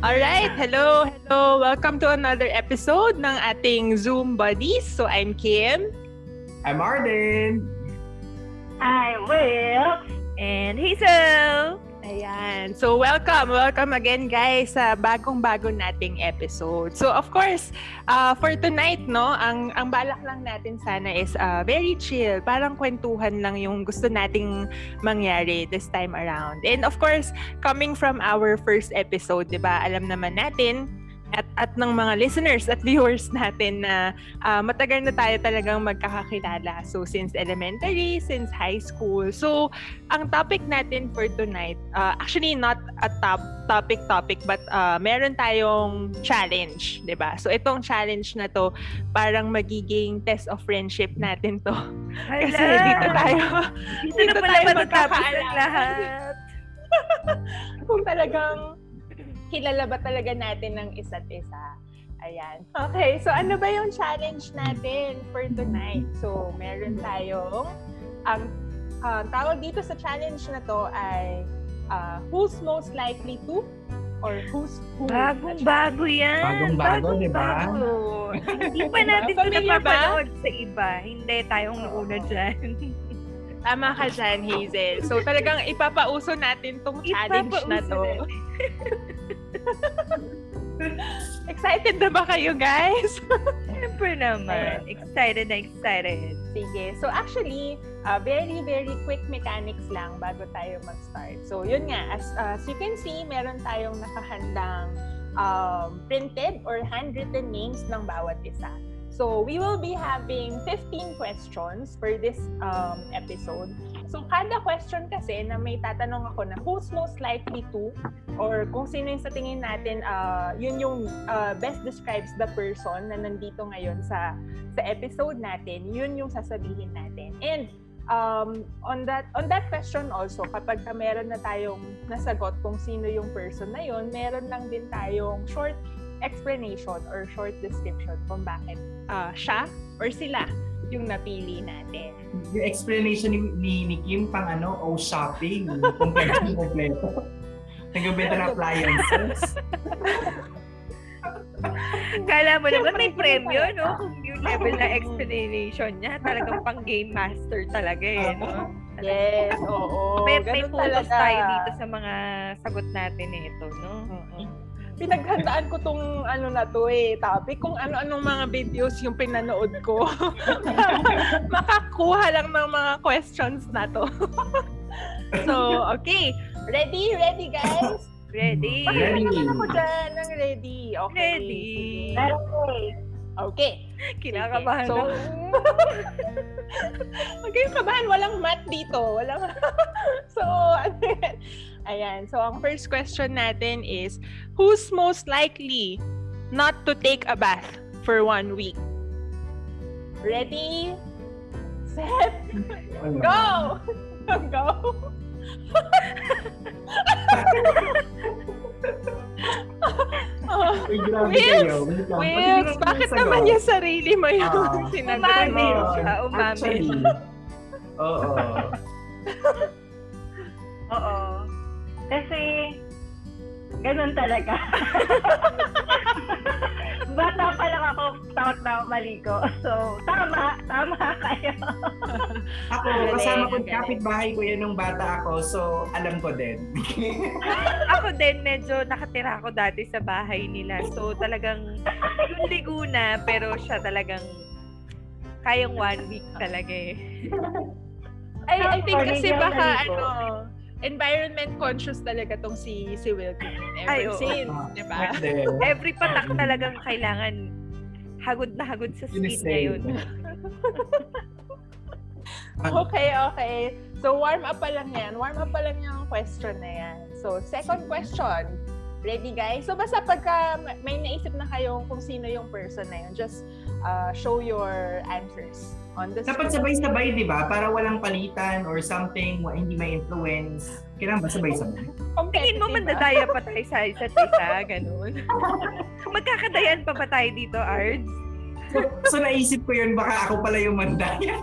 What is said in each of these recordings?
Alright, hello, hello. Welcome to another episode ng ating Zoom Buddies. So I'm Kim. I'm Arden. I'm Will. And Hazel. Ayan. So, welcome. Welcome again, guys, sa bagong-bago nating episode. So, of course, uh, for tonight, no, ang, ang balak lang natin sana is uh, very chill. Parang kwentuhan lang yung gusto nating mangyari this time around. And of course, coming from our first episode, di ba, alam naman natin, at, at ng mga listeners at viewers natin na uh, matagal na tayo talagang magkakakilala. So, since elementary, since high school. So, ang topic natin for tonight, uh, actually not a top topic topic, but uh, meron tayong challenge, di ba? So, itong challenge na to, parang magiging test of friendship natin to. Kasi dito tayo, dito, dito na pala matatapos ang lahat. Kung talagang kilala ba talaga natin ng isa't isa. Ayan. Okay, so ano ba yung challenge natin for tonight? So, meron tayong, ang uh, tawag dito sa challenge na to ay uh, who's most likely to or who's who. Bagong-bago yan. Bagong-bago, di ba? Hindi pa natin ito napapanood sa iba. Hindi tayong nauna dyan. Tama ka dyan, Hazel. So, talagang ipapauso natin tong challenge na to. excited na ba kayo, guys? Siyempre naman. Excited na excited. Sige. So, actually, uh, very, very quick mechanics lang bago tayo mag-start. So, yun nga. As, uh, as you can see, meron tayong nakahandang um, printed or handwritten names ng bawat isa. So, we will be having 15 questions for this um, episode. So, kada question kasi na may tatanong ako na who's most likely to or kung sino yung sa tingin natin, uh, yun yung uh, best describes the person na nandito ngayon sa sa episode natin, yun yung sasabihin natin. And um, on that on that question also, kapag ka meron na tayong nasagot kung sino yung person na yun, meron lang din tayong short explanation or short description kung bakit uh, siya or sila yung napili natin. Yung explanation ni, ni, ni Kim pang ano, o shopping. Kompleto, kompleto. Nagbenta ng appliances. Kala mo naman may premyo, no? Kung yung level na explanation niya, talagang pang game master talaga eh, no? Yes, oo. May, may photos tayo dito sa mga sagot natin eh, ito, no? Uh-uh pinaghandaan ko tong ano na to eh, topic kung ano-anong mga videos yung pinanood ko. Makakuha lang ng mga questions na to. so, okay. Ready? Ready, guys? Ready. Ready. Pakita ako dyan ng ready. Okay. Ready. Okay. Okay. Kinakabahan so, okay, kabahan. Walang mat dito. Walang... so, ano Ayan. So, ang first question natin is, who's most likely not to take a bath for one week? Ready? Set? Go! Go! Oh, Wills, Wills, bakit naman yung sarili mo yung uh, sinagot mo? Umami. Oo. Oo. Kasi, ganun talaga. Bata pa lang ako, takot na ako maliko. So, tama, tama kayo. ako, kasama ko, kapitbahay ko yan nung bata ako, so alam ko din. ako din, medyo nakatira ako dati sa bahay nila. So, talagang, yung ligo na, pero siya talagang kayang one week talaga eh. I, I think kasi baka ano, environment conscious talaga tong si si Wilkin ever Ay, since, oh. di ba? Every patak talagang kailangan hagod na hagod sa skin niya yun. okay, okay. So, warm up pa lang yan. Warm up pa lang yung question na yan. So, second question. Ready, guys? So, basta pagka may naisip na kayo kung sino yung person na yun, just uh, show your answers on the Dapat sabay-sabay, di ba? Para walang palitan or something, hindi may influence. Kailangan ba sabay-sabay? Tingin mo mandadaya pa tayo sa isa't isa, ganun. Magkakadayan pa ba tayo dito, Ards? So, so naisip ko yun, baka ako pala yung mandaya.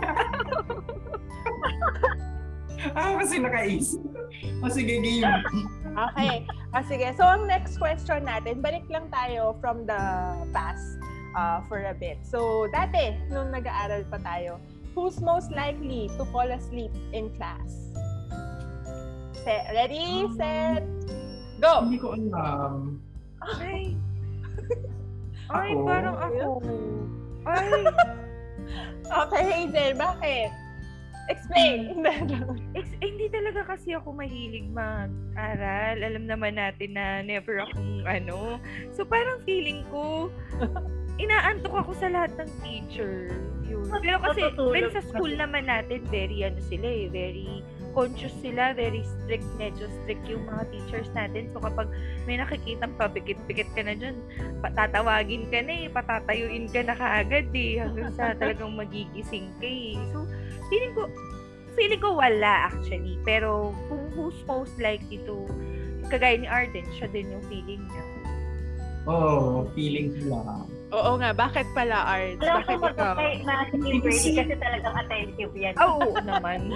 ah, kasi nakaisip. O sige, game. Okay. Ah, sige. So, ang next question natin, balik lang tayo from the past uh, for a bit. So, dati, nung nag-aaral pa tayo, who's most likely to fall asleep in class? Set, ready, Um, set, go! Hindi ko alam. Ay. Ay, Ako? parang ako. Ay. Okay, Hazel, bakit? Explain. Ex- eh, hindi talaga kasi ako mahilig mag-aral. Alam naman natin na never akong ano. So parang feeling ko, inaantok ako sa lahat ng teacher. Yun. Pero kasi, well, sa school naman natin, very ano sila eh, very conscious sila, very strict, medyo strict yung mga teachers natin. So kapag may nakikitang pabikit-bikit ka na dyan, patatawagin ka na eh, patatayuin ka na kaagad eh, hanggang sa talagang magigising ka eh. So, feeling ko, feeling ko wala actually. Pero kung who's most likely to, kagaya ni Arden, siya din yung feeling niya. Oo, oh, feeling ko lang. Oo nga, bakit pala, Arts? Bakit akong ikaw? magpapay na si kasi talagang attentive yan. Ah, Oo naman.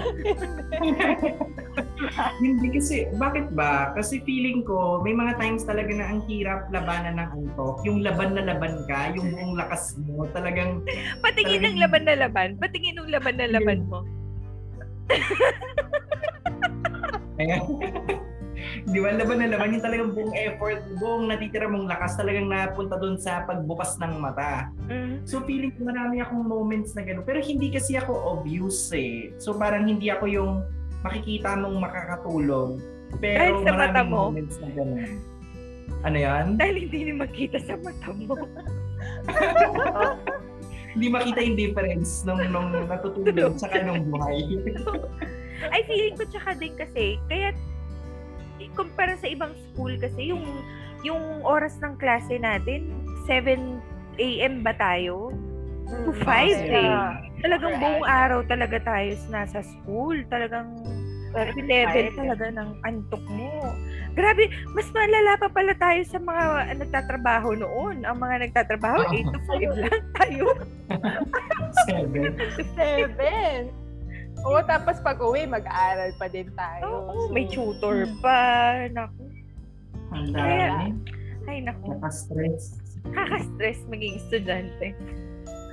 Hindi kasi, bakit ba? Kasi feeling ko, may mga times talaga na ang hirap labanan ng antok. Yung laban na laban ka, yung buong lakas mo, talagang, Patingin ng laban na laban. Patingin ng laban na laban mo. ayan. Di ba, laban na laban, yung talagang buong effort, buong natitira mong lakas talagang napunta doon sa pagbukas ng mata. Mm. So feeling ko marami akong moments na gano'n. Pero hindi kasi ako obvious eh. So parang hindi ako yung makikita mong makakatulog. Pero Dahil sa mata mo? moments na gano'n. Ano yan? Dahil hindi niya makita sa mata mo. Hindi makita yung difference nung, nung natutulog sa kanong buhay. Ay, feeling ko tsaka din kasi, kaya kumpara sa ibang school kasi, yung yung oras ng klase natin, 7 a.m. ba tayo? Mm, To 5 okay. eh. Talagang buong araw talaga tayo nasa school. Talagang level talaga ng antok mo. Grabe, mas malala pa pala tayo sa mga nagtatrabaho noon. Ang mga nagtatrabaho, Oo. 8 to 5 lang tayo. Seven. Seven. Oo, tapos pag uwi, mag-aaral pa din tayo. Oo, So, may tutor pa. Naku. Ang dami. Ay, naku. Nakastress. Kaka-stress maging estudyante.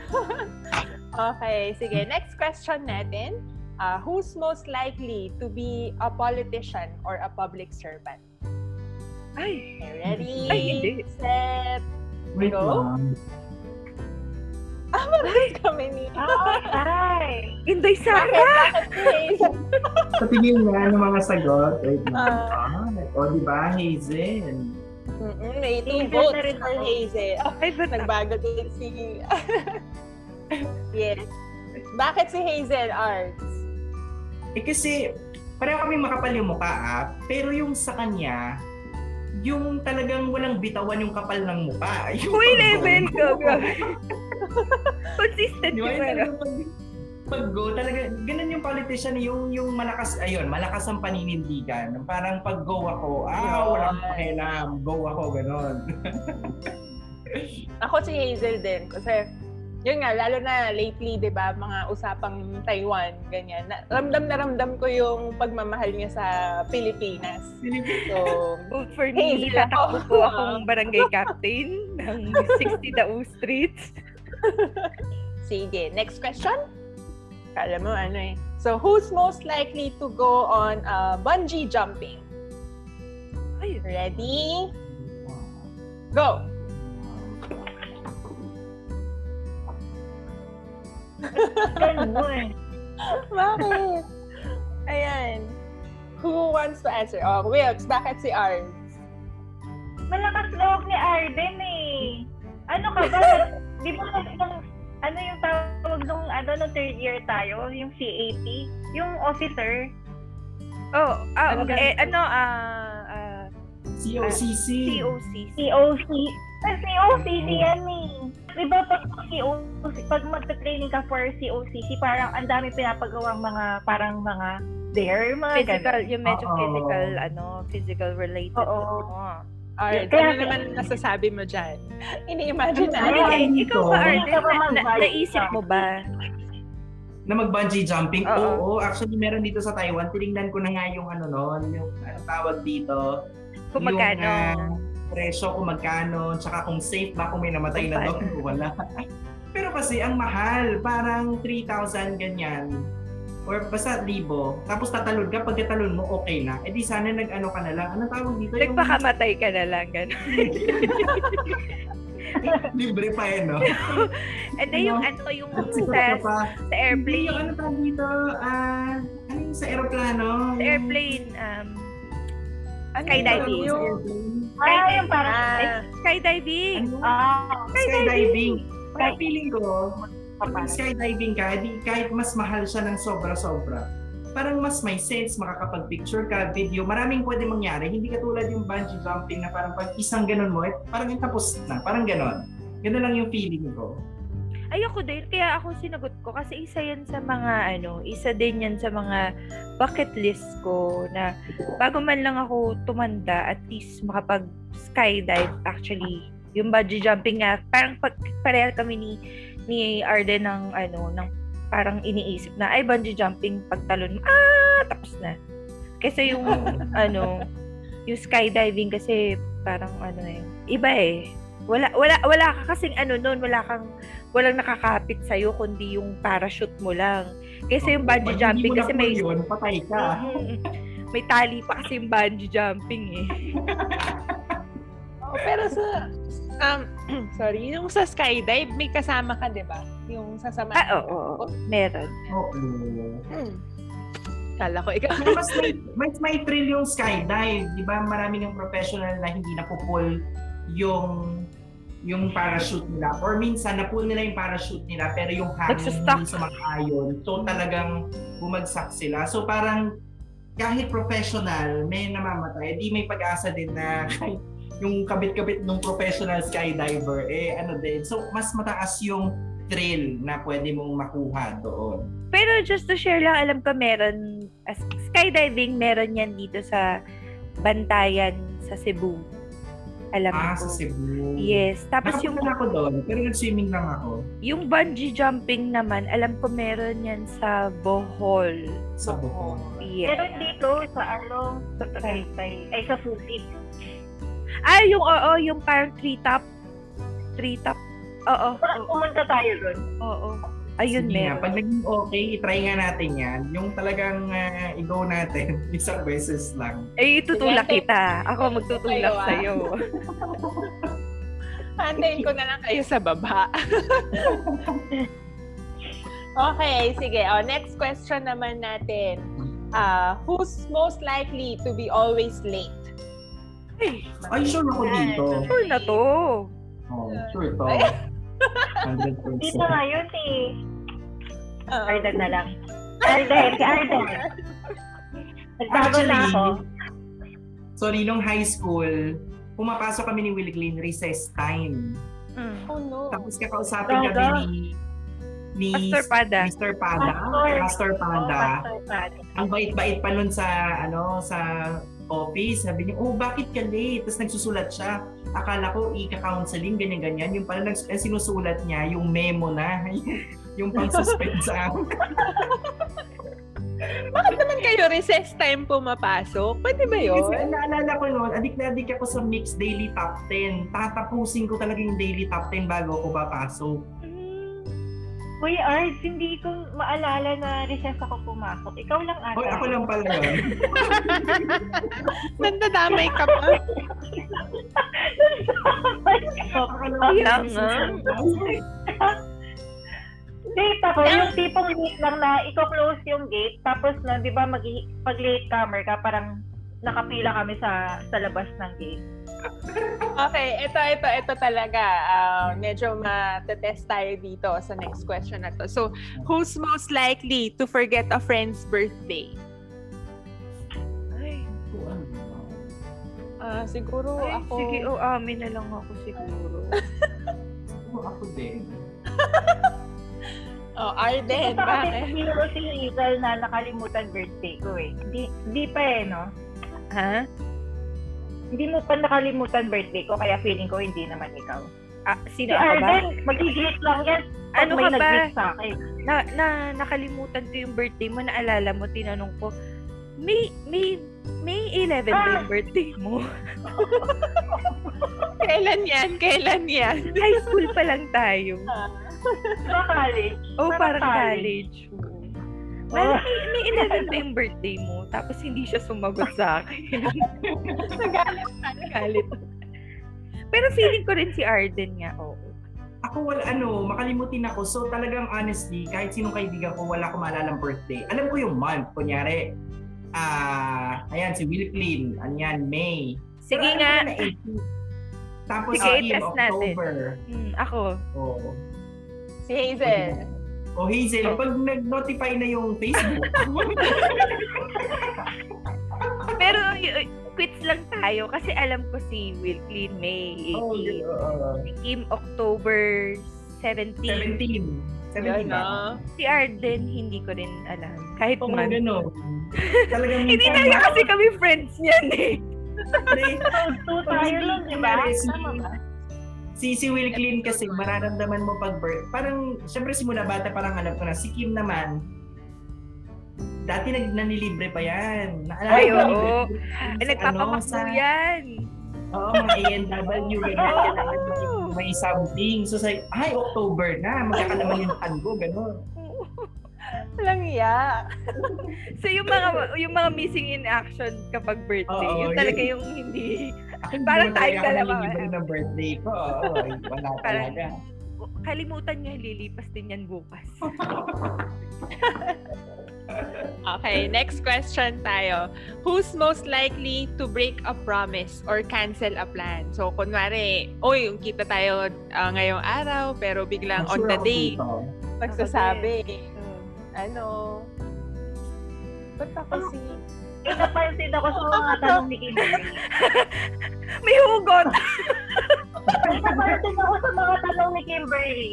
Okay, sige. Next question natin. Uh, who's most likely to be a politician or a public servant? Ay, ready, Ay, hindi. set, Wait Go. lang. Kami ni... Ah, ay. Inday? Sara! Patingin nga ng mga sagot. Wait lang. Ah. Ah, o, di ba, Hazel? Mm-mm, may two Hazel votes na rin for ako. Hazel. Oh, Ay, ba't nagbago din si... yes. Bakit si Hazel Arts? Eh kasi, pareho kami makapal yung mukha ah, pero yung sa kanya, yung talagang walang bitawan yung kapal ng mukha. Yung Uy, pag-go. level ko. grabe. Consistent Di ba? yung Yung ano. talagang pag, pag-go, talaga, ganun yung politician, yung, yung malakas, ayun, malakas ang paninindigan. Parang pag-go ako, ah, Yun. walang pakialam, go ako, ganun. Ako si Hazel din. Kasi, yun nga, lalo na lately, di ba, mga usapang Taiwan, ganyan. Na, ramdam na ramdam ko yung pagmamahal niya sa Pilipinas. So, for Hey, me. Tatakbo ako. po akong barangay captain ng 60 Dao Street. sige. Next question? Kala mo, ano eh. So, who's most likely to go on uh, bungee jumping? Ready? Go! Bakit? Ayan. Who wants to answer? Oh, Wilkes, bakit si Arns? Malakas loob ni Arden eh. Ano ka ba? Di ba nung, ano yung tawag nung, ano, nung third year tayo? Yung CAP? Yung officer? Oh, ah, Ano okay. Eh, ano, ah, ah, COCC. COC. COC? Ah, COCC yan eh. Di ba pag COC, pag magta-training ka for COCC, parang ang dami pinapagawang mga, parang mga dare, mga Physical, ganun. yung medyo Oo. physical, ano, physical related. Oo. ano. Arns, Kaya- ano naman nasasabi mo dyan? Ini-imagine Ano natin. ba? Eh, ikaw ba, Arden, na, na, naisip mo ba? na mag-bungee jumping. Oo. Oo. actually meron dito sa Taiwan. Tinignan ko na nga yung ano noon, yung anong tawag dito. Kung magkano. Yung, ah, presyo kung magkano, tsaka kung safe ba kung may namatay Kung na doon wala. Pero kasi ang mahal, parang 3,000 ganyan. Or basta libo. Tapos tatalon ka, pag tatalon mo, okay na. Eh di sana nag-ano ka na lang. Ano tawag dito? Yung Nagpakamatay ka na lang, gano'n. libre pa eh, no? And then yung ano, yung sa, sa airplane. yung ano tawag dito? Ah, ano yung sa aeroplano? Sa airplane, um, Ano Skydiving. Yung, Ah, yung parang... ah, skydiving. Ano? Ah, Skydiving. Kaya Right. feeling ko, Kapag skydiving ka, di, kahit mas mahal siya ng sobra-sobra, parang mas may sense, makakapag-picture ka, video, maraming pwede mangyari. Hindi katulad yung bungee jumping na parang pag isang ganun mo, eh, parang yung tapos na, parang ganon. Ganun lang yung feeling ko. Ayoko din, kaya ako sinagot ko kasi isa yan sa mga ano, isa din yan sa mga bucket list ko na bago man lang ako tumanda, at least makapag skydive actually. Yung bungee jumping nga, parang pag, pareha kami ni ni Arden ng ano, ng parang iniisip na ay bungee jumping pagtalon ah, tapos na. Kasi yung ano, yung skydiving kasi parang ano eh, iba eh. Wala wala wala ka kasing ano noon, wala kang walang nakakapit sa kundi yung parachute mo lang. Kasi yung bungee Pag jumping kasi may yun, patay ka. May tali pa kasi yung bungee jumping eh. oh, pero sa, um, sorry, yung sa skydive, may kasama ka, di ba? Yung sasama. Ah, oo, oo, oo. meron. Oo. Hmm. Kala ko ikaw. Pero mas may, mas may thrill yung skydive. Di ba maraming yung professional na hindi napupull yung yung parachute nila. Or minsan, napull nila yung parachute nila pero yung hangin Nagsustuck. hindi sumang-ayon. So talagang bumagsak sila. So parang kahit professional, may namamatay, di may pag-asa din na kahit yung kabit-kabit ng professional skydiver, eh ano din. So mas mataas yung thrill na pwede mong makuha doon. Pero just to share lang, alam ko meron, as skydiving, meron yan dito sa Bantayan sa Cebu. Alam Ah, ko. sa Cebu. Yes. Tapos yung, Nakapunta na ako doon, pero nag-swimming lang ako yung bungee jumping naman, alam ko meron yan sa Bohol. sa Bohol. Yes. Meron dito sa ano, sa Taytay, ay sa Susit. Ah, yung oo, yung parang tree top. Tree top. Oo, Parang pumunta tayo doon. oo. Ayun, Sige nga, meron. pag naging okay, try nga natin yan. Yung talagang uh, i-go natin, isang beses lang. Ay, tutulak Sige, kita. Ako magtutulak Tayo, ah. sa'yo. Antayin ko na lang kayo sa baba. okay, sige. Oh, next question naman natin. Uh, who's most likely to be always late? Ay, sure ako dito. Sure na to. Oh, sure to. 100%. Dito nga yun eh. Uh, Arden na lang. Arden, si Arden. Nagtago na ako. Sorry, nung high school, pumapasok kami ni Willie Glenn recess time. Mm. oh no. Tapos kakausapin Talaga? kami ni ni Pastor Pada. Mr. Pada, Pastor. Pastor Pada. Oh, Pastor Pat. ang bait-bait pa nun sa ano sa office. Sabi niya, oh, bakit ka late? Tapos nagsusulat siya. Akala ko ika-counseling, ganyan-ganyan. Yung pala nags- eh, sinusulat niya, yung memo na. yung pang-suspend sa amin. Bakit naman kayo recess time pumapasok? Pwede ba yun? Kasi naalala ko noon, adik na adik ako sa Mix Daily Top 10. Tatapusin ko talaga yung Daily Top 10 bago ako papasok. Uy, Ards, hindi ko maalala na recess ako pumasok. Ikaw lang ata. Hoy, ako lang pala yun. Nandadamay ka pa. Ako lang Kaya pala nga. Late ako. Yung tipong late lang na i-close yung gate. Tapos na, di ba, mag pag late comer ka, parang nakapila kami sa sa labas ng gate. Okay, ito, ito, ito talaga. Uh, medyo matetest tayo dito sa next question na to. So, who's most likely to forget a friend's birthday? Ay, Ah, siguro ay, ako. sige, oh, amin na lang ako siguro. Ako, ako din. Oh, Arden, Ito kasi bakit? siguro si Hazel na nakalimutan birthday ko eh. Hindi, hindi pa eh, no? Ha? Hindi mo pa nakalimutan birthday ko, kaya feeling ko hindi naman ikaw. Ah, Si sino ako ba? Mag-greet lang yan. Pag Ano may ka ba? sa akin. Na, na, nakalimutan ko yung birthday mo, naalala mo, tinanong ko, May, May, May 11 ba yung birthday mo? Kailan yan? Kailan yan? High school pa lang tayo. Sa college. Oh, Parang parang college. college. Oo. Lalo, may, may 11 ba yung birthday mo? Tapos hindi siya sumagot sa akin. Nagalit ka. Galit. Pero feeling ko rin si Arden nga, oo. Ako wala ano, makalimutin ako. So talagang honestly, kahit sinong kaibigan ko, wala ko maalala birthday. Alam ko yung month. Kunyari, ah, ayan, si Will Clean. Ano yan, May. Sige Pero nga. na 18. Tapos Sige, si Kim, test natin. October. Hmm, ako. Oh. Si Hazel. O Hazel, Oh. pag nag-notify na yung Facebook, Pero y- y- quits lang tayo kasi alam ko si Will Clean May 18. oh, uh, Si Kim October 17. 17. 17 Yan ba? na. Si Arden hindi ko rin alam. Kahit Oo, man. gano'n. Talagang Hindi talaga na- kasi kami friends niyan eh. Two tayo nun, di ba? Kunwari, si, Tama ba? Si, si Will Clean kasi mararamdaman mo pag birth. Parang, syempre simula bata parang alam ko na. Si Kim naman, dati nag nanilibre pa yan. Naalala Ay, oo. Eh, sa ano, yan. Oo, mga ANW, ganyan, kailangan may something. So, say, ay, October na, magkakalaman ko, gano'n. Walang iya. So yung mga yung mga missing in action kapag birthday, Oo, yun talaga yun. yung hindi Akin, Parang hindi tayong naman talaga dalawa, ako nililibre eh. ng birthday ko. Oo, ay, wala Parang- talaga. kalimutan niya lilipas din yan bukas. Okay, next question tayo. Who's most likely to break a promise or cancel a plan? So, kunwari, oy, kita tayo ah, ngayong araw, pero biglang I'm on sure the day, dito. magsasabi, hmm, ano, ba't ako si... Eh, napansin ako sa mga tanong ni Kimberly. May hugot! Eh, napansin ako sa mga tanong ni Kimberly.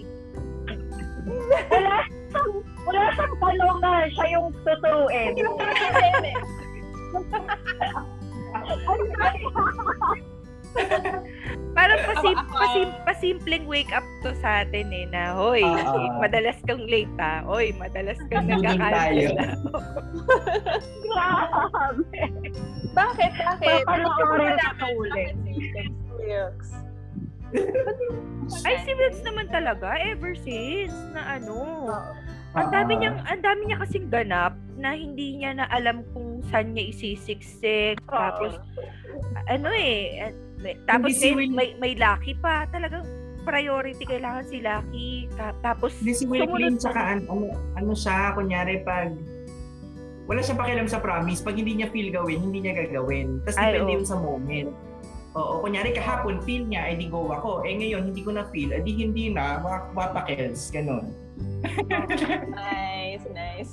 Wala siyang, wala siyang tanong na siya yung tuturuin. Parang pasim, Ako- ako- pasim, pasimpleng wake up to sa atin eh na, hoy, Oo. madalas kang late ha. Hoy, madalas kang Budol nagkakancel tayo. na. Grabe. Bakit? Bakit? Papanoorin sa ulit. Ay, si Wilkes naman talaga, ever since na ano. Ang Ah, dami niyang, ang dami niya kasing ganap na hindi niya na alam kung saan niya isisiksik. Tapos, ano eh, at- tapos si eh, Will- may, may Lucky pa. Talagang priority kailangan si Lucky. Ta- tapos, Hindi si Will sumunod Clean, pa- tsaka an- ano, ano siya, kunyari pag wala siyang pakialam sa promise, pag hindi niya feel gawin, hindi niya gagawin. Tapos depende yun sa moment. Oo, kunyari kahapon feel niya, edi go ako. Eh ngayon, hindi ko na feel, edi hindi na, mga wapakels, ganun. Nice, nice.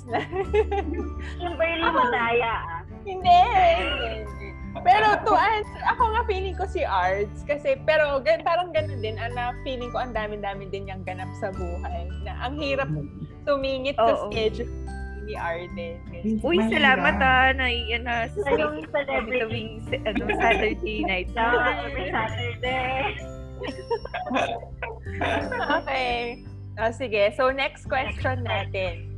Kimberly Madaya. ah. hindi, hindi, hindi. Pero to answer, ako nga feeling ko si Arts kasi pero gan, parang ganun din, ang na feeling ko ang dami-dami din yung ganap sa buhay. Na ang hirap tumingit sa Oo. schedule ni Arden. Uy, salamat ah, na yan na sa Sa yung celebrity. ano, Saturday night. Sa every Saturday. okay. Oh, sige. So, next question natin.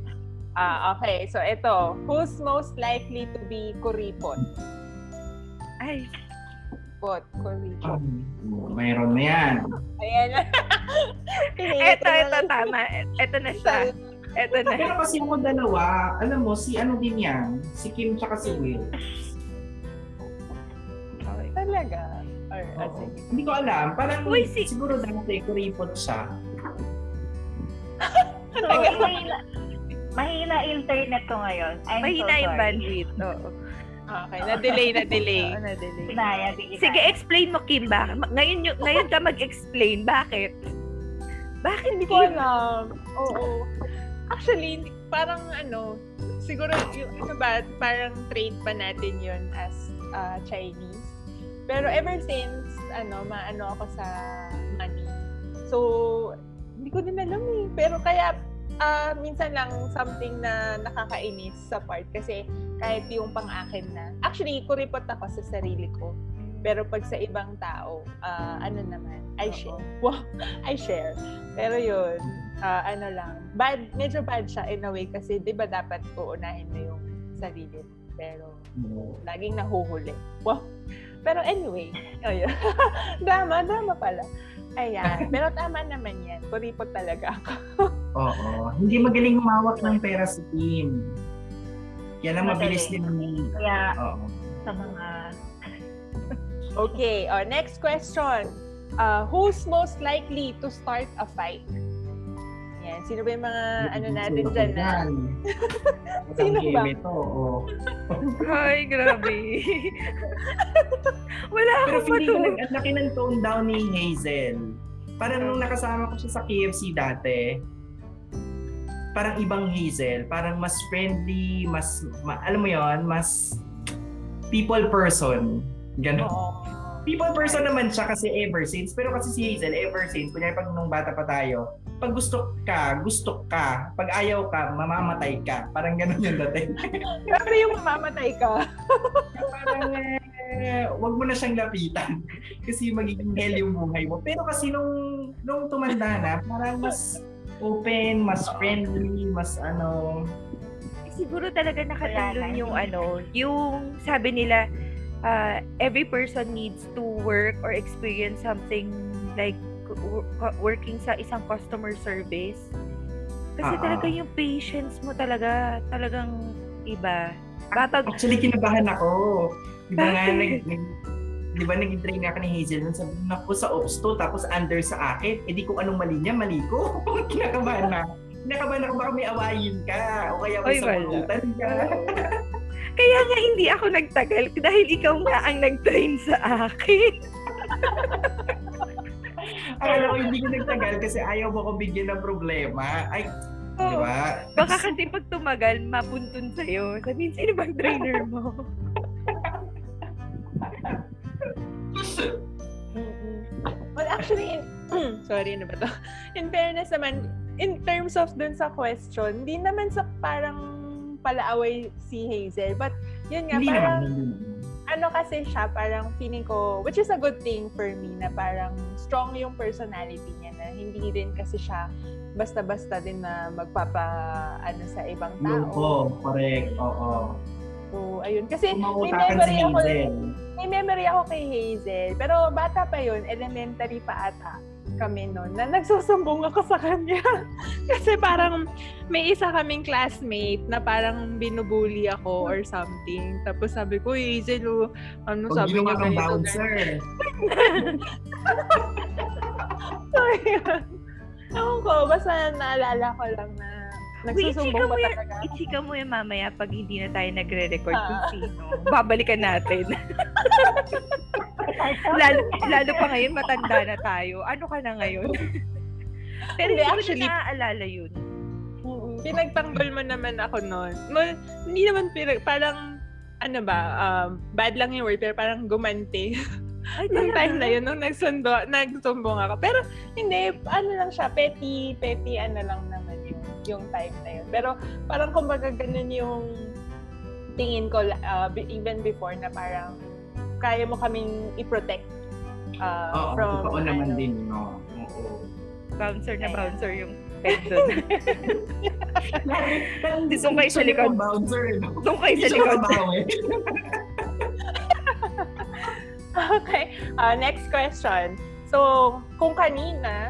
Ah, okay. So, ito. Who's most likely to be kuripot? Ay, Pot, kuripot. Um, mayroon na yan. Ayan. eto, eto, tama. Eto na siya. Eto na. Pero kasi ako dalawa, alam mo, si ano din yan, si Kim tsaka si Will. Talaga. Or, ah, Oo. sige. Hindi ko alam, parang Uy, si- siguro dati kuripot siya. So, mahina, mahina internet ko ngayon. I'm Mahina so yung bandwidth. Oo. Okay. Na-delay, na-delay. Oo, na-delay. Sige, explain mo, Kim, ba? Ngayon, yung, ngayon ka mag-explain. Bakit? Bakit, Hindi ko alam. Oo. Actually, parang ano, siguro yung ano ba, parang trait pa natin yun as uh, Chinese. Pero ever since, ano, maano ako sa money. So, hindi ko din alam eh. Pero kaya, ah, minsan lang something na nakakainis sa part. Kasi kahit yung pang-akin na. Actually, kuripot ako sa sarili ko. Pero pag sa ibang tao, ah, ano naman, I share. Wow, I share. Pero yun, ah, ano lang, bad, medyo bad siya in a way kasi di ba dapat uunahin mo yung sarili mo. Pero laging nahuhuli. Wow. Pero anyway, ayun. drama, drama pala. Ayan. Pero tama naman yan. Kuripot talaga ako. Oo. Hindi magaling humawak ng pera si Kim. Kaya lang mabilis din ang... Kaya Oo. sa mga Okay, oh, next question. Uh, who's most likely to start a fight? Yan. Sino ba yung mga ano natin Sino dyan ba na? Sino ba? ito, oo. Ay, grabe. Wala Pero akong feeling ko, matu. nag- ang laki ng tone down ni Hazel. Parang nung nakasama ko siya sa KFC dati, parang ibang Hazel. Parang mas friendly, mas, ma- alam mo yon mas people person. Ganon. Oo. People person naman siya kasi ever since. Pero kasi si Hazel, ever since, kunyari pag nung bata pa tayo, pag gusto ka, gusto ka. Pag ayaw ka, mamamatay ka. Parang ganon yung dating. Grabe yung mamamatay ka. parang eh, wag mo na siyang lapitan kasi magiging hell yung buhay mo. Pero kasi nung nung tumanda na, parang mas open, mas friendly, mas ano, Siguro talaga nakatulong Wala na. yung ano, yung sabi nila, uh, every person needs to work or experience something like working sa isang customer service. Kasi Ah, talaga yung patience mo talaga, talagang iba. Batag, actually kinabahan ako. Di ba nga, nag, di ba naging train ako ni Hazel nun, sabi ko, sa ops to, tapos under sa akin, eh di kung anong mali niya, mali ko. Kinakabahan na. Kinakabahan ako baka may awayin ka, o kaya may sabunutan ka. kaya nga hindi ako nagtagal dahil ikaw nga ang nag-train sa akin. Akala ko hindi ko nagtagal kasi ayaw mo ko bigyan ng problema. Ay, di Oo. ba? Baka kasi pag tumagal, mapuntun sa'yo. Sabihin, sino bang trainer mo? Actually, in, sorry, ano ba to? In fairness naman, in terms of dun sa question, hindi naman sa parang palaaway si Hazel. But, yun nga, Hindi parang, naman, hindi naman. ano kasi siya, parang feeling ko, which is a good thing for me, na parang strong yung personality niya, na hindi rin kasi siya basta-basta din na magpapa, ano, sa ibang Yun tao. po, correct, oo. So, ayun. Kasi, may Kumautakan si memory ako, Hazel. may memory ako kay Hazel. Pero bata pa yun, elementary pa ata kami noon, na nagsusumbong ako sa kanya. Kasi parang may isa kaming classmate na parang binubuli ako or something. Tapos sabi ko, "Uy, Hazel, oh, ano Pag sabi niya ganito, bouncer. So, yun. Ewan ko, basta naalala ko lang na Wait, nagsusumbong chika pa mo yan, talaga. ichika mo yan mamaya pag hindi na tayo nagre-record kung Ah. sino. Babalikan natin. lalo, lalo pa ngayon, matanda na tayo. Ano ka na ngayon? Pero Hindi, actually- ko na naaalala yun. Pinagtanggol mo naman ako noon. Well, hindi naman pinag, parang ano ba, um, bad lang yung word, pero parang gumanti. Ay, Nung time na yun, nung nagsundo, nagsumbong ako. Pero hindi, ano lang siya, petty, petty ano lang naman yung, time na yun. Pero parang kumbaga ganun yung tingin ko uh, even before na parang kaya mo kaming i-protect uh, Oo, from totoo naman ano, din, no? Oo. Bouncer na Ayan. bouncer yung pet doon. Doon kayo sa likod. Bouncer, no? Doon kayo Hindi sa likod. Okay, uh, next question. So, kung kanina,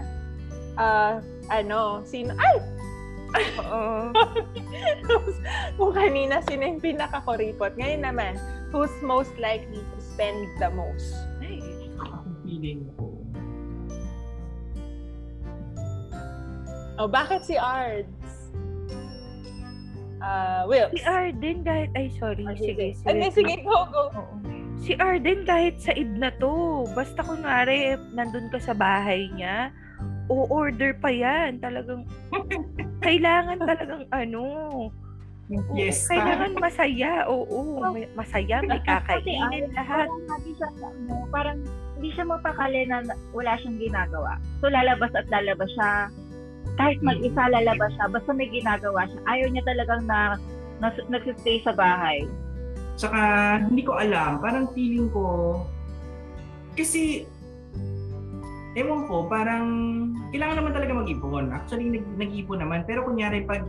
uh, ano, sino, ay! Oo. kung kanina, sino yung pinakakuripot? Ngayon naman, who's most likely to spend the most? Ay, Ako feeling ko. Oh, bakit si Ards? Uh, Will. Si Arden kahit, ay sorry, sige, sige. Ano, sige, go, go. Oo. Si Arden kahit sa id na to, basta kunwari nandun ka sa bahay niya, o-order pa yan. Talagang, kailangan talagang ano, oo, Yes, kailangan masaya, oo, may- masaya, may kakainin Kasi, lahat. Parang hindi siya, ano, parang hindi siya mapakali na na- wala siyang ginagawa. So lalabas at lalabas siya. Kahit mag-isa lalabas siya, basta may ginagawa siya. Ayaw niya talagang na, na nagsistay sa bahay. Tsaka, hindi ko alam. Parang feeling ko, kasi, ewan ko, parang, kailangan naman talaga mag-ipon. Actually, nag, nag-ipon naman. Pero kunyari, pag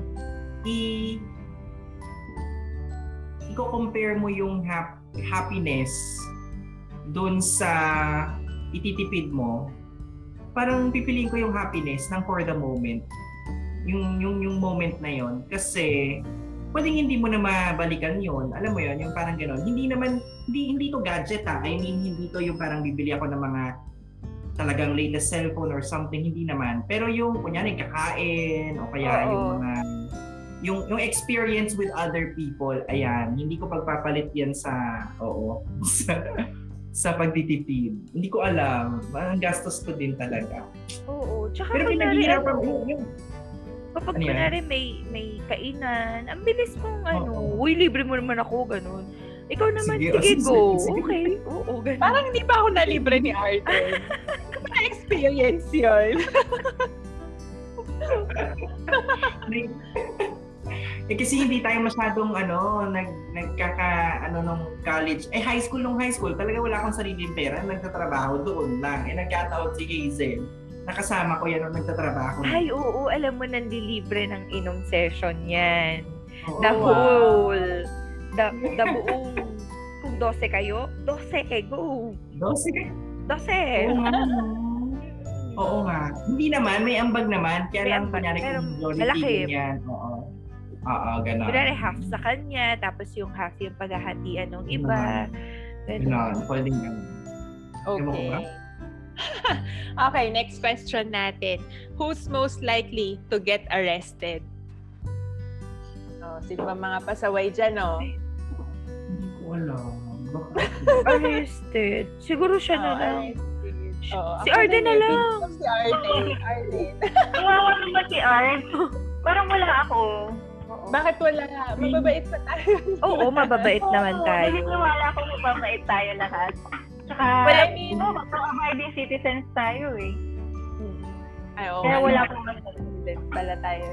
i, i-compare mo yung hap, happiness dun sa ititipid mo, parang pipiliin ko yung happiness ng for the moment. Yung, yung, yung moment na yon Kasi, pwedeng hindi mo na mabalikan yon Alam mo yon yung parang gano'n. Hindi naman, hindi, hindi to gadget ha. I mean, hindi to yung parang bibili ako ng mga talagang latest cellphone or something, hindi naman. Pero yung, kunyari, kakain, o kaya Oo. yung mga, yung, yung experience with other people, ayan, hindi ko pagpapalit yan sa, oo, sa, sa pagtitipid. Hindi ko alam. Ang gastos ko din talaga. Oo. Tsaka Pero kunwari, pinaghihirapan ano, ko yun. kapag Ano yan? kunwari may, may kainan, ang bilis mong ano, Oo. uy, libre mo naman ako, ganun. Ikaw naman, Sige, sige, sige, go. sige. Okay, oo, ganun. Parang hindi pa ako nalibre ni Arden. Na-experience yun. eh kasi hindi tayo masyadong ano, nag nagkaka ano nung college. Eh high school nung high school, talaga wala akong sariling pera, nagtatrabaho doon lang. Eh nagkataon si Hazel. Nakasama ko yan nung nagtatrabaho. Ay, oo, alam mo, nandilibre ng inom session yan. Oo. The wow. whole, the, the buong, kung 12 kayo, 12, eh, go. Dose ka. 12. Oo nga. no. Oo nga. Hindi naman, may ambag naman. Kaya May lang ambag, kunyari pero kung Jollibee, malaki. ganyan. Oo. Oo, gano'n. Kunwari, half sa kanya, tapos yung half yung paghahatian ng iba. Ganun. Gano'n. Pwede nga. Ewan ko Okay. ba? okay, next question natin. Who's most likely to get arrested? Oh, sino ba mga pasaway dyan, oh? Hindi ko alam. Arrested. Siguro siya na Oh, lang. Oo, Si Arden na lang. Si Arden. Arden. Kawawa naman si Art. Parang wala ako. Bakit wala? Mababait pa tayo. Oo, mababait naman tayo. Naniniwala ako mababait tayo lahat. Tsaka, Well, I mean- no, abiding citizens tayo eh. Ay, oo Kaya wala naman. akong President pala tayo.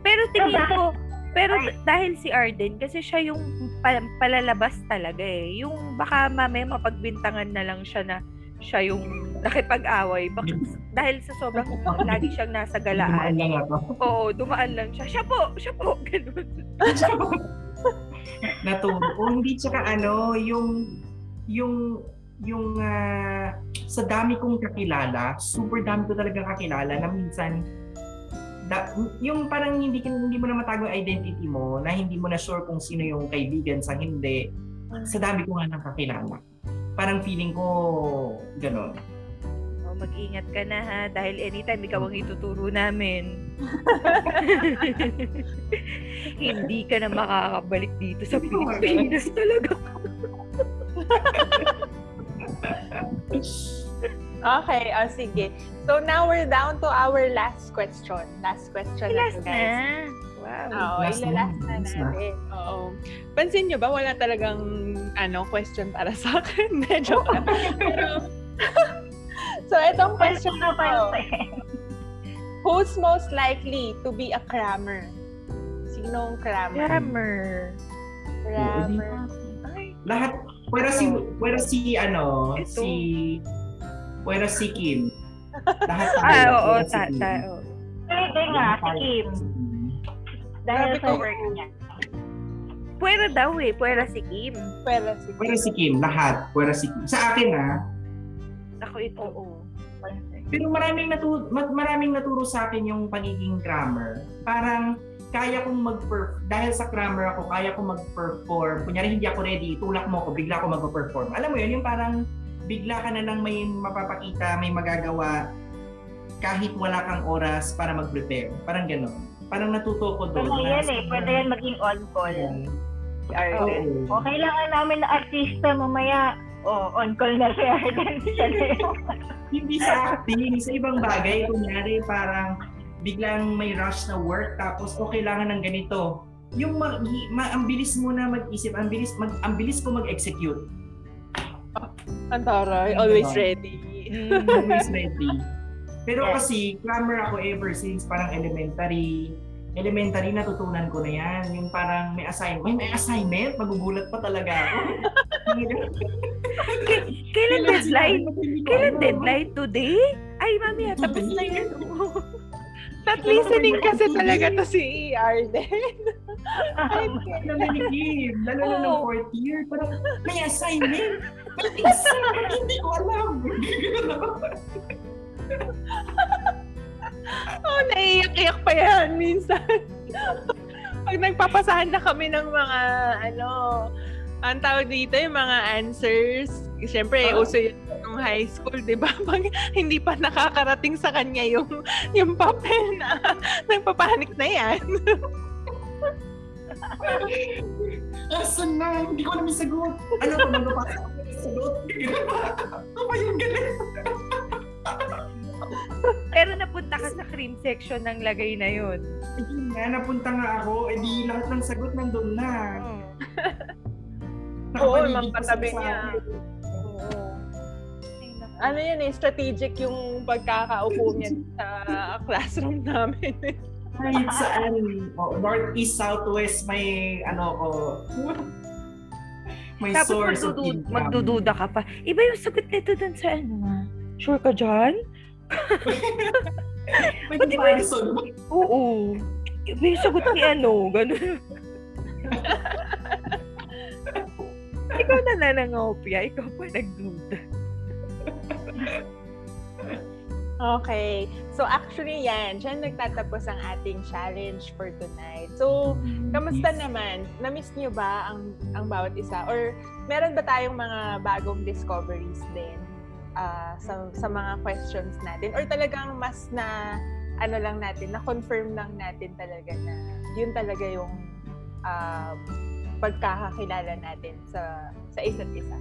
Pero tingin bakit- ko, pero dahil si Arden, kasi siya yung pa- palalabas talaga eh. Yung baka mamaya mapagbintangan na lang siya na siya yung nakipag-away. Bak- dahil sa sobrang lagi siyang nasa Dumaan galaan. lang ako. Oo, dumaan lang siya. Siya po, siya po. Ganun. Naturo. O hindi tsaka ano, yung yung yung ah, sa dami kong kakilala, super dami ko talaga kakilala na minsan da, yung parang hindi hindi mo na matago yung identity mo, na hindi mo na sure kung sino yung kaibigan sa hindi. Sa dami ko nga nang kakilala. Parang feeling ko ganon. Oh, mag-ingat ka na ha dahil anytime ikaw ang ituturo namin. Hindi ka na makakabalik dito sa Pilipinas talaga. Okay, oh, sige. So now we're down to our last question. Last question na Last to, guys. na. Wow. Oo, Last na, ilalas na last na. natin. Oo. Pansin nyo ba, wala talagang ano question para sa akin. Medyo Pero, so, itong question na pa. Who's most likely to be a crammer? Sinong crammer? Grammar. Crammer. Ay, Lahat pwera si pwera si ano, Ito. si pwera si Kim. Lahat tayo. ah, oo, pwera si ta, Kim. ta, oo. Pwede nga, si Kim. Dahil Grabe sa ko. work niya. Pwera daw eh, pwera si Kim. Pero si Pwera si Kim, lahat. Pwera si Kim. Sa akin ah, Ako ito. Oo. Pero maraming naturo, maraming naturo sa akin yung pagiging grammar. Parang kaya kong mag dahil sa grammar ako, kaya kong mag-perform. Kunyari hindi ako ready, tulak mo ako, bigla ako mag-perform. Alam mo yun, yung parang bigla ka na lang may mapapakita, may magagawa kahit wala kang oras para mag-prepare. Parang gano'n. Parang natuto ko doon. Pwede yan eh. Pwede yan maging on-call. Si Arden. Oo. O, kailangan namin na artista mamaya. O, on-call na si Arden. Hindi sa acting, sa ibang bagay. Kunyari, parang biglang may rush na work tapos o kailangan ng ganito. Yung ma, ma- ang bilis mo na mag-isip, ang bilis, mag, ang bilis ko mag-execute. Ang taray, always ready. Mm. Always ready. Pero Yes. kasi, grammar ako ever since parang elementary. Elementary, natutunan ko na yan. Yung parang may assignment. May, may assignment? Magugulat pa talaga ako. Kailan Kailan deadline? Kailan alam. deadline? Today? Ay, mami, ah, tapos na yun. Not listening kasi talaga to si Arden. Ay, naman ni Kim. Lalo na ng fourth year. Parang may assignment. May. Hindi ko alam. Oh, naiiyak-iyak pa yan minsan. Pag nagpapasahan na kami ng mga, ano, ang tawag dito, yung mga answers. Siyempre, Ah. uso yun nung high school, di ba? Pag hindi pa nakakarating sa kanya yung, yung papel na nagpapanik na yan. Asan na? Hindi ko alam yung sagot. Ano pa sagot? Ano ba yung galit? Pero napunta ka sa cream section ng lagay na yun. Ayun nga, napunta nga ako. Eh di lahat ng sagot nandun na. Oo, katabi sila sa niya. Oo. Ano yun eh, strategic yung pagkakaupo niya sa classroom namin. Kahit saan. Oh, northeast, southwest, may ano ko. May Tapos source income. magdududa ka pa. Iba yung sagot nito dun sa ano ah. Sure ka dyan? May comparison. Oo. Iba yung sagot ni ano, gano'n. ikaw na nanangopya, ikaw pa nagduda. Okay. So actually yan, dyan nagtatapos ang ating challenge for tonight. So, kamusta naman? Na-miss niyo ba ang, ang bawat isa? Or meron ba tayong mga bagong discoveries din ah, sa, sa mga questions natin? Or talagang mas na, ano lang natin, na-confirm lang natin talaga na yun talaga yung um, pagkakakilala natin sa sa isa't isa.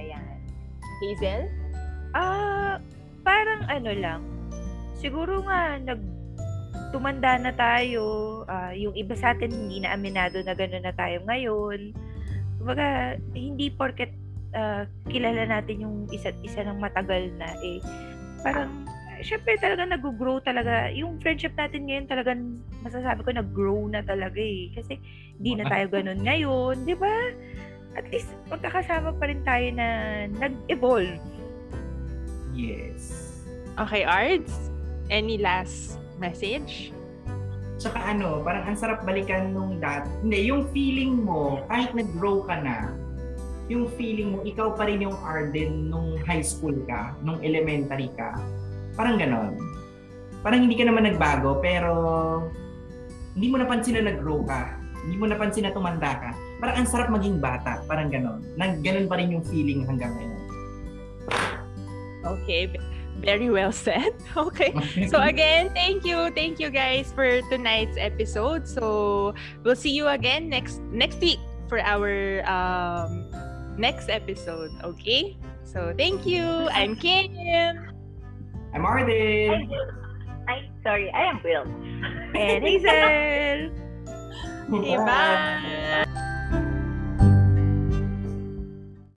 Ayan. Hazel? Ah, parang ano lang. Siguro nga nag tumanda na tayo, ah, yung iba sa atin hindi na aminado na gano'n na tayo ngayon. Kumbaga, hindi porket ah, kilala natin yung isa't isa ng matagal na eh. Parang, syempre talaga nag-grow talaga. Yung friendship natin ngayon talagang masasabi ko nag-grow na talaga eh. Kasi hindi na tayo ganun ngayon, di ba? At least magkakasama pa rin tayo na nag-evolve. Yes. Okay, Ards? Any last message? Tsaka ano, parang ang sarap balikan nung dat. Hindi, yung feeling mo, kahit nag-grow ka na, yung feeling mo, ikaw pa rin yung Arden nung high school ka, nung elementary ka. Parang ganon. Parang hindi ka naman nagbago, pero hindi mo napansin na nag-grow ka. Hindi mo napansin na tumanda ka. Parang ang sarap maging bata. Parang ganon. Nag, ganon pa rin yung feeling hanggang ngayon. Okay, very well said. Okay. So again, thank you. Thank you guys for tonight's episode. So we'll see you again next next week for our um next episode, okay? So thank you. I'm Kim. I'm Arden. Ay, sorry. I am Will. And Hazel! Okay, bye.